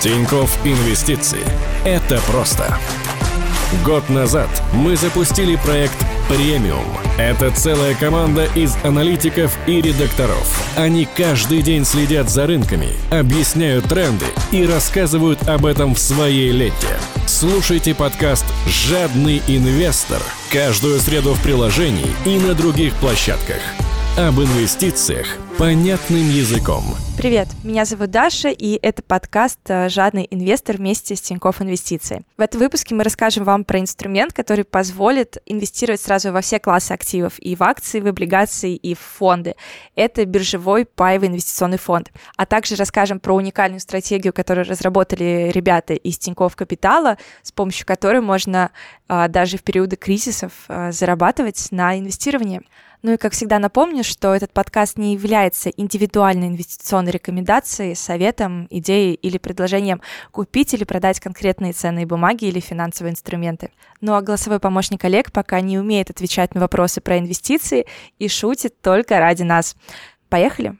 Тиньков Инвестиции. Это просто. Год назад мы запустили проект «Премиум». Это целая команда из аналитиков и редакторов. Они каждый день следят за рынками, объясняют тренды и рассказывают об этом в своей ленте. Слушайте подкаст «Жадный инвестор» каждую среду в приложении и на других площадках. Об инвестициях понятным языком – Привет, меня зовут Даша, и это подкаст э, «Жадный инвестор» вместе с Тинькофф Инвестиции. В этом выпуске мы расскажем вам про инструмент, который позволит инвестировать сразу во все классы активов, и в акции, и в облигации, и в фонды. Это биржевой паевый инвестиционный фонд. А также расскажем про уникальную стратегию, которую разработали ребята из Тинькофф Капитала, с помощью которой можно а, даже в периоды кризисов а, зарабатывать на инвестировании. Ну и, как всегда, напомню, что этот подкаст не является индивидуальной инвестиционной рекомендацией, советом, идеей или предложением купить или продать конкретные ценные бумаги или финансовые инструменты. Ну а голосовой помощник Олег пока не умеет отвечать на вопросы про инвестиции и шутит только ради нас. Поехали!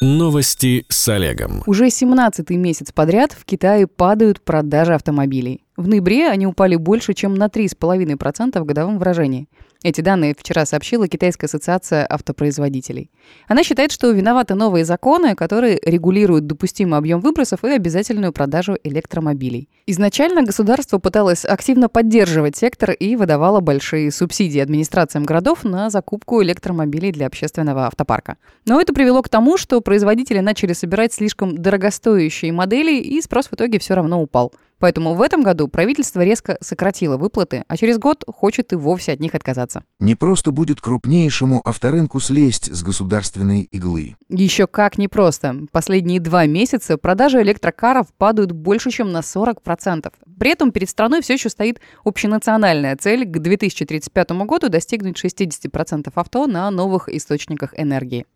Новости с Олегом. Уже 17-й месяц подряд в Китае падают продажи автомобилей. В ноябре они упали больше, чем на 3,5% в годовом выражении. Эти данные вчера сообщила Китайская ассоциация автопроизводителей. Она считает, что виноваты новые законы, которые регулируют допустимый объем выбросов и обязательную продажу электромобилей. Изначально государство пыталось активно поддерживать сектор и выдавало большие субсидии администрациям городов на закупку электромобилей для общественного автопарка. Но это привело к тому, что производители начали собирать слишком дорогостоящие модели, и спрос в итоге все равно упал. Поэтому в этом году правительство резко сократило выплаты, а через год хочет и вовсе от них отказаться. Не просто будет крупнейшему авторынку слезть с государственной иглы. Еще как непросто. Последние два месяца продажи электрокаров падают больше, чем на 40%. При этом перед страной все еще стоит общенациональная цель к 2035 году достигнуть 60% авто на новых источниках энергии.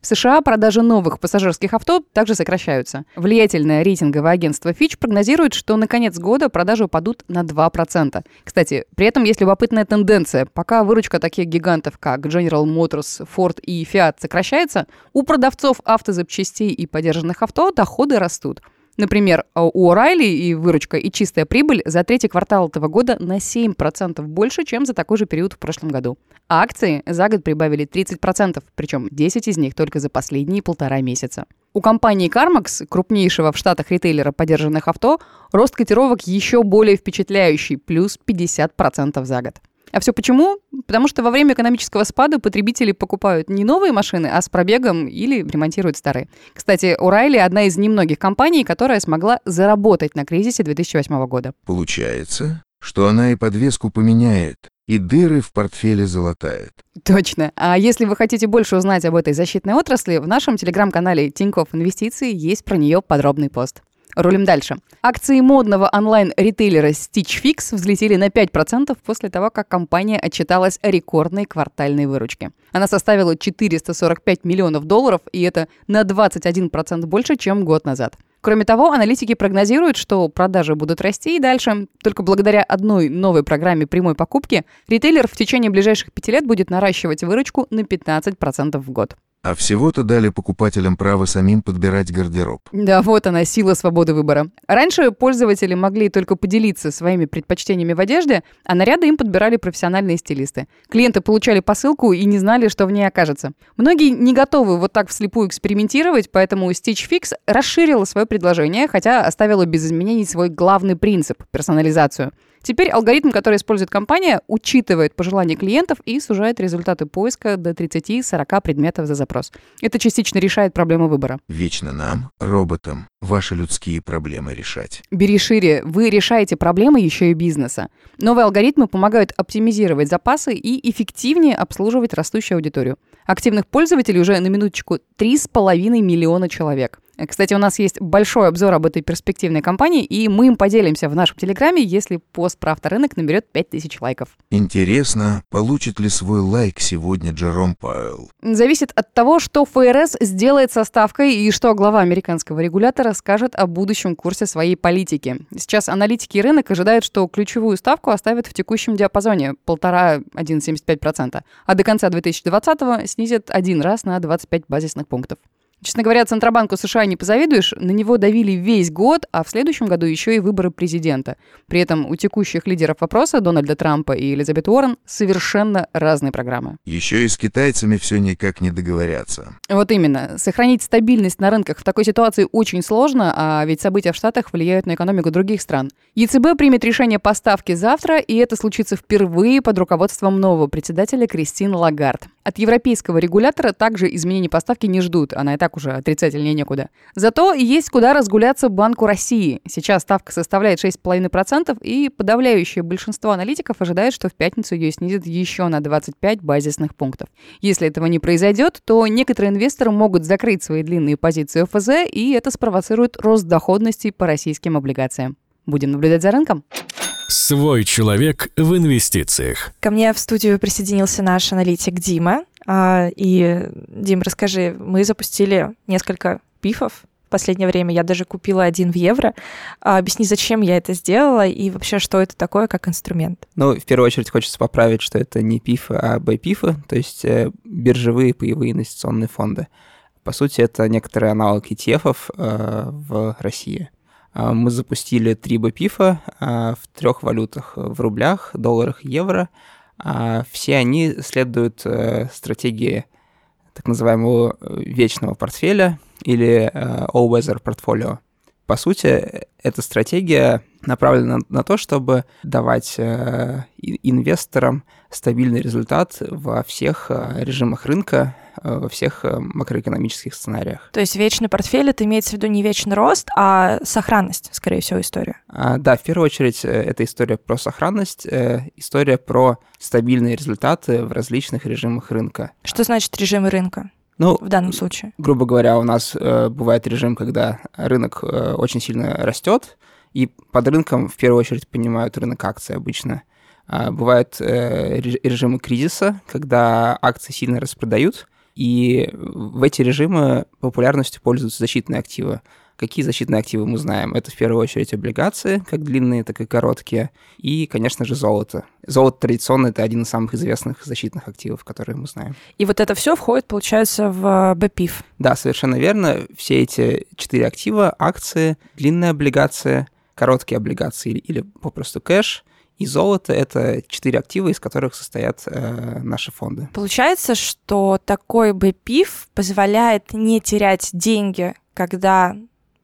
В США продажи новых пассажирских авто также сокращаются. Влиятельное рейтинговое агентство Fitch прогнозирует, что на конец года продажи упадут на 2%. Кстати, при этом есть любопытная тенденция. Пока выручка таких гигантов, как General Motors, Ford и Fiat сокращается, у продавцов автозапчастей и подержанных авто доходы растут. Например, а у O'Reilly и выручка, и чистая прибыль за третий квартал этого года на 7% больше, чем за такой же период в прошлом году. А акции за год прибавили 30%, причем 10 из них только за последние полтора месяца. У компании CarMax, крупнейшего в Штатах ритейлера подержанных авто, рост котировок еще более впечатляющий, плюс 50% за год. А все почему? Потому что во время экономического спада потребители покупают не новые машины, а с пробегом или ремонтируют старые. Кстати, Урайли одна из немногих компаний, которая смогла заработать на кризисе 2008 года. Получается, что она и подвеску поменяет, и дыры в портфеле залатает. Точно. А если вы хотите больше узнать об этой защитной отрасли, в нашем телеграм-канале Тинькофф Инвестиции есть про нее подробный пост. Рулим дальше. Акции модного онлайн-ритейлера Stitch Fix взлетели на 5% после того, как компания отчиталась о рекордной квартальной выручке. Она составила 445 миллионов долларов, и это на 21% больше, чем год назад. Кроме того, аналитики прогнозируют, что продажи будут расти и дальше. Только благодаря одной новой программе прямой покупки ритейлер в течение ближайших пяти лет будет наращивать выручку на 15% в год. А всего-то дали покупателям право самим подбирать гардероб. Да, вот она, сила свободы выбора. Раньше пользователи могли только поделиться своими предпочтениями в одежде, а наряды им подбирали профессиональные стилисты. Клиенты получали посылку и не знали, что в ней окажется. Многие не готовы вот так вслепую экспериментировать, поэтому Stitch Fix расширила свое предложение, хотя оставила без изменений свой главный принцип – персонализацию – Теперь алгоритм, который использует компания, учитывает пожелания клиентов и сужает результаты поиска до 30-40 предметов за запрос. Это частично решает проблему выбора. Вечно нам, роботам, ваши людские проблемы решать. Бери шире. Вы решаете проблемы еще и бизнеса. Новые алгоритмы помогают оптимизировать запасы и эффективнее обслуживать растущую аудиторию. Активных пользователей уже на минуточку 3,5 миллиона человек. Кстати, у нас есть большой обзор об этой перспективной компании, и мы им поделимся в нашем Телеграме, если пост про авторынок наберет 5000 лайков. Интересно, получит ли свой лайк сегодня Джером Пауэлл? Зависит от того, что ФРС сделает со ставкой и что глава американского регулятора скажет о будущем курсе своей политики. Сейчас аналитики и рынок ожидают, что ключевую ставку оставят в текущем диапазоне 1,5-1,75%, а до конца 2020 снизят один раз на 25 базисных пунктов. Честно говоря, Центробанку США не позавидуешь, на него давили весь год, а в следующем году еще и выборы президента. При этом у текущих лидеров вопроса, Дональда Трампа и Элизабет Уоррен, совершенно разные программы. Еще и с китайцами все никак не договорятся. Вот именно. Сохранить стабильность на рынках в такой ситуации очень сложно, а ведь события в Штатах влияют на экономику других стран. ЕЦБ примет решение по ставке завтра, и это случится впервые под руководством нового председателя Кристин Лагард. От европейского регулятора также изменений поставки не ждут, она и так уже отрицательнее некуда. Зато есть куда разгуляться Банку России. Сейчас ставка составляет 6,5%, и подавляющее большинство аналитиков ожидает, что в пятницу ее снизят еще на 25 базисных пунктов. Если этого не произойдет, то некоторые инвесторы могут закрыть свои длинные позиции ОФЗ, и это спровоцирует рост доходности по российским облигациям. Будем наблюдать за рынком. Свой человек в инвестициях. Ко мне в студию присоединился наш аналитик Дима. А, и, Дим, расскажи, мы запустили несколько пифов в последнее время. Я даже купила один в евро. А, объясни, зачем я это сделала и вообще, что это такое как инструмент? Ну, в первую очередь хочется поправить, что это не пифы, а бпифы, то есть э, биржевые паевые инвестиционные фонды. По сути, это некоторый аналог ETF э, в России. А, мы запустили три БПИФа а, в трех валютах, в рублях, долларах евро. А, все они следуют э, стратегии так называемого э, вечного портфеля или э, all-weather портфолио. По сути, эта стратегия направлена на то, чтобы давать инвесторам стабильный результат во всех режимах рынка, Э, во всех э, макроэкономических сценариях. То есть вечный портфель это имеется в виду не вечный рост, а сохранность, скорее всего, история. А, да, в первую очередь э, это история про сохранность, история про стабильные результаты в различных режимах рынка. Что значит режимы рынка? Ну, в данном случае. Грубо говоря, у нас э, бывает режим, когда рынок э, очень сильно растет, и под рынком в первую очередь понимают рынок акций обычно. А бывают э, режимы кризиса, когда акции сильно распродают, и в эти режимы популярностью пользуются защитные активы. Какие защитные активы мы знаем? Это в первую очередь облигации, как длинные, так и короткие, и, конечно же, золото. Золото традиционно это один из самых известных защитных активов, которые мы знаем. И вот это все входит, получается, в БПИФ. Да, совершенно верно. Все эти четыре актива, акции, длинные облигации, короткие облигации или попросту кэш, и золото — это четыре актива, из которых состоят э, наши фонды. Получается, что такой БПИФ позволяет не терять деньги, когда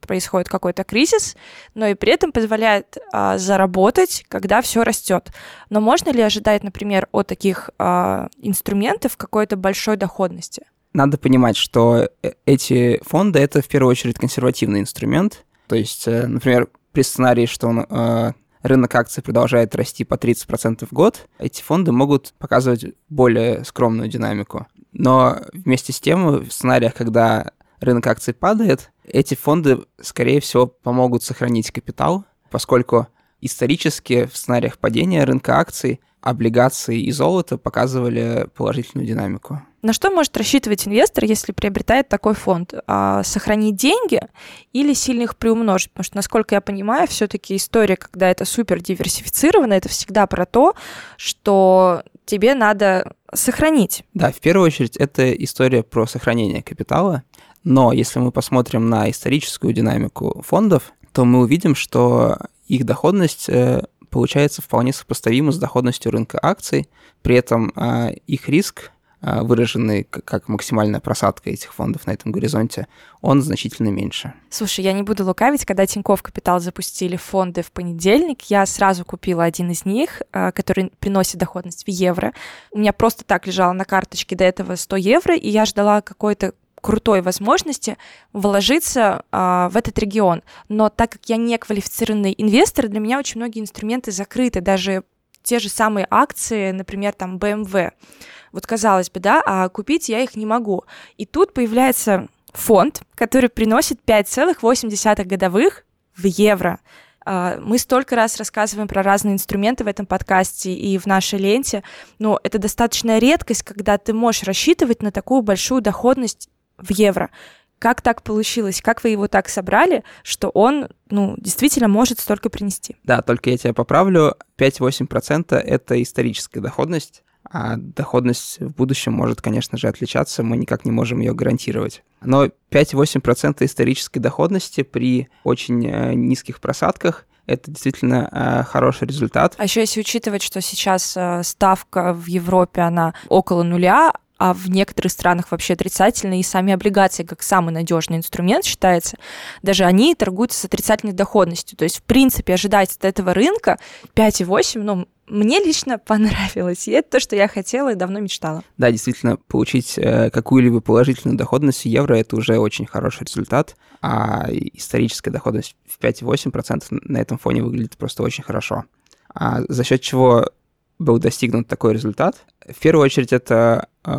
происходит какой-то кризис, но и при этом позволяет а, заработать, когда все растет. Но можно ли ожидать, например, от таких а, инструментов какой-то большой доходности? Надо понимать, что э, эти фонды это в первую очередь консервативный инструмент. То есть, э, например, при сценарии, что он э, рынок акций продолжает расти по 30% в год, эти фонды могут показывать более скромную динамику. Но вместе с тем, в сценариях, когда рынок акций падает, эти фонды, скорее всего, помогут сохранить капитал, поскольку исторически в сценариях падения рынка акций облигации и золото показывали положительную динамику. На что может рассчитывать инвестор, если приобретает такой фонд? А, сохранить деньги или сильно их приумножить? Потому что, насколько я понимаю, все-таки история, когда это супер диверсифицировано, это всегда про то, что тебе надо сохранить. Да, в первую очередь это история про сохранение капитала. Но если мы посмотрим на историческую динамику фондов, то мы увидим, что их доходность э, получается вполне сопоставимо с доходностью рынка акций. При этом э, их риск, э, выраженный как максимальная просадка этих фондов на этом горизонте, он значительно меньше. Слушай, я не буду лукавить, когда Тинькофф Капитал запустили фонды в понедельник, я сразу купила один из них, э, который приносит доходность в евро. У меня просто так лежало на карточке до этого 100 евро, и я ждала какой-то крутой возможности вложиться а, в этот регион. Но так как я не квалифицированный инвестор, для меня очень многие инструменты закрыты, даже те же самые акции, например, там BMW. Вот казалось бы, да, а купить я их не могу. И тут появляется фонд, который приносит 5,8 годовых в евро. А, мы столько раз рассказываем про разные инструменты в этом подкасте и в нашей ленте, но это достаточная редкость, когда ты можешь рассчитывать на такую большую доходность в евро. Как так получилось? Как вы его так собрали, что он, ну, действительно может столько принести? Да, только я тебя поправлю. 5-8% — это историческая доходность. А доходность в будущем может, конечно же, отличаться, мы никак не можем ее гарантировать. Но 5-8% исторической доходности при очень э, низких просадках это действительно э, хороший результат. А еще если учитывать, что сейчас э, ставка в Европе, она около нуля, а в некоторых странах вообще отрицательные, и сами облигации, как самый надежный инструмент считается, даже они торгуются с отрицательной доходностью. То есть, в принципе, ожидать от этого рынка 5,8, ну, мне лично понравилось, и это то, что я хотела и давно мечтала. Да, действительно, получить э, какую-либо положительную доходность в евро – это уже очень хороший результат, а историческая доходность в 5,8% на этом фоне выглядит просто очень хорошо. А за счет чего был достигнут такой результат? В первую очередь, это э,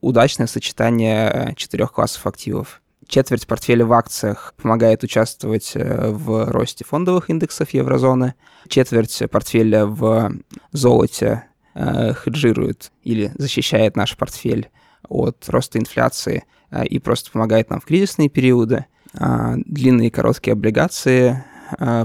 удачное сочетание четырех классов активов. Четверть портфеля в акциях помогает участвовать э, в росте фондовых индексов еврозоны. Четверть портфеля в золоте э, хеджирует или защищает наш портфель от роста инфляции и просто помогает нам в кризисные периоды. А длинные и короткие облигации э,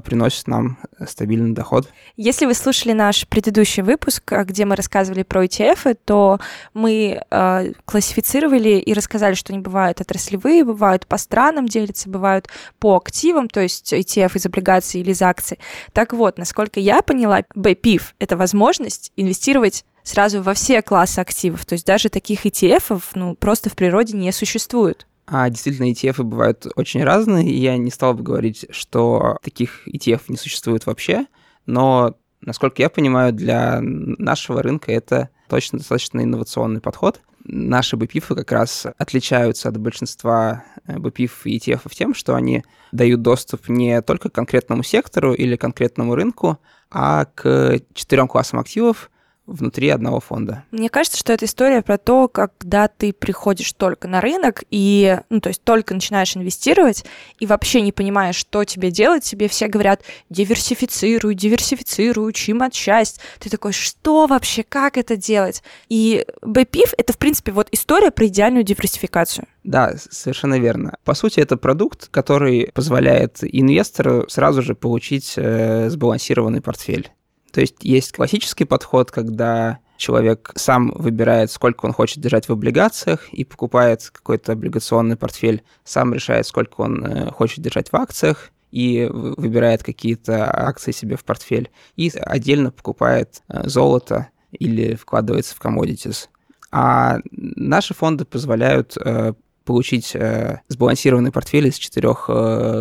приносит нам стабильный доход. Если вы слушали наш предыдущий выпуск, э, где мы рассказывали про ETF, то мы э, классифицировали и рассказали, что они бывают отраслевые, бывают по странам делятся, бывают по активам, то есть ETF из облигаций или из акций. Так вот, насколько я поняла, BPIF — это возможность инвестировать сразу во все классы активов. То есть даже таких ETF ну, просто в природе не существует. А действительно, ETF бывают очень разные, и я не стал бы говорить, что таких ETF не существует вообще, но, насколько я понимаю, для нашего рынка это точно достаточно инновационный подход. Наши BPIF как раз отличаются от большинства BPIF и ETF тем, что они дают доступ не только к конкретному сектору или конкретному рынку, а к четырем классам активов, внутри одного фонда. Мне кажется, что это история про то, когда ты приходишь только на рынок и, ну, то есть только начинаешь инвестировать и вообще не понимаешь, что тебе делать, тебе все говорят, диверсифицируй, диверсифицируй, чем от счастья. Ты такой, что вообще, как это делать? И BPIF — это, в принципе, вот история про идеальную диверсификацию. Да, совершенно верно. По сути, это продукт, который позволяет инвестору сразу же получить э, сбалансированный портфель. То есть есть классический подход, когда человек сам выбирает, сколько он хочет держать в облигациях и покупает какой-то облигационный портфель, сам решает, сколько он э, хочет держать в акциях и выбирает какие-то акции себе в портфель и отдельно покупает э, золото или вкладывается в commodities. А наши фонды позволяют э, получить сбалансированный портфель из четырех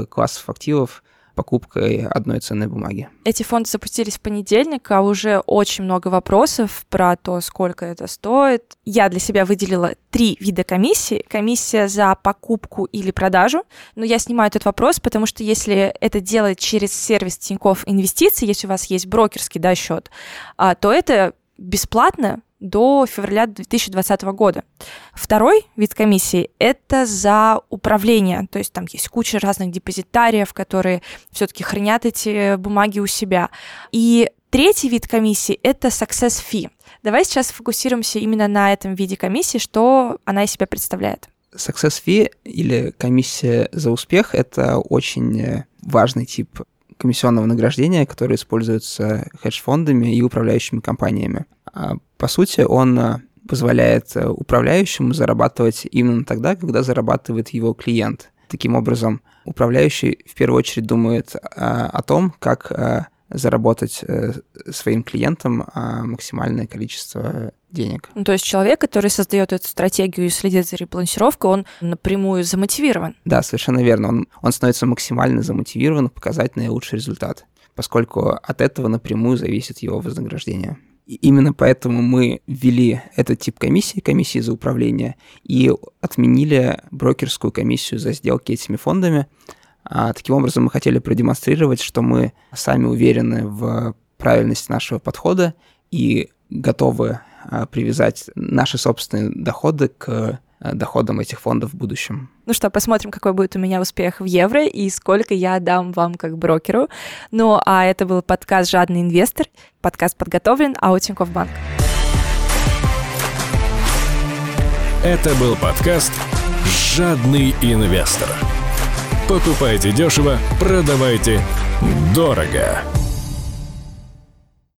классов активов покупкой одной ценной бумаги. Эти фонды запустились в понедельник, а уже очень много вопросов про то, сколько это стоит. Я для себя выделила три вида комиссии. Комиссия за покупку или продажу. Но я снимаю этот вопрос, потому что если это делать через сервис Тинькофф Инвестиций, если у вас есть брокерский да, счет, а, то это бесплатно до февраля 2020 года. Второй вид комиссии — это за управление, то есть там есть куча разных депозитариев, которые все-таки хранят эти бумаги у себя. И третий вид комиссии — это success fee. Давай сейчас сфокусируемся именно на этом виде комиссии, что она из себя представляет. Success fee или комиссия за успех — это очень важный тип комиссионного награждения, который используется хедж-фондами и управляющими компаниями. А, по сути, он а, позволяет э, управляющему зарабатывать именно тогда, когда зарабатывает его клиент. Таким образом, управляющий в первую очередь думает а, о том, как заработать э, своим клиентам максимальное количество денег. Ну, то есть человек, который создает эту стратегию и следит за реплансировкой, он напрямую замотивирован. Да, совершенно верно. Он, он становится максимально замотивирован показать наилучший результат, поскольку от этого напрямую зависит его вознаграждение. И именно поэтому мы ввели этот тип комиссии, комиссии за управление, и отменили брокерскую комиссию за сделки этими фондами. А, таким образом, мы хотели продемонстрировать, что мы сами уверены в правильности нашего подхода и готовы а, привязать наши собственные доходы к доходам этих фондов в будущем. Ну что, посмотрим, какой будет у меня успех в евро и сколько я дам вам как брокеру. Ну, а это был подкаст «Жадный инвестор». Подкаст подготовлен АО Тинькофф Банк. Это был подкаст «Жадный инвестор». Покупайте дешево, продавайте дорого.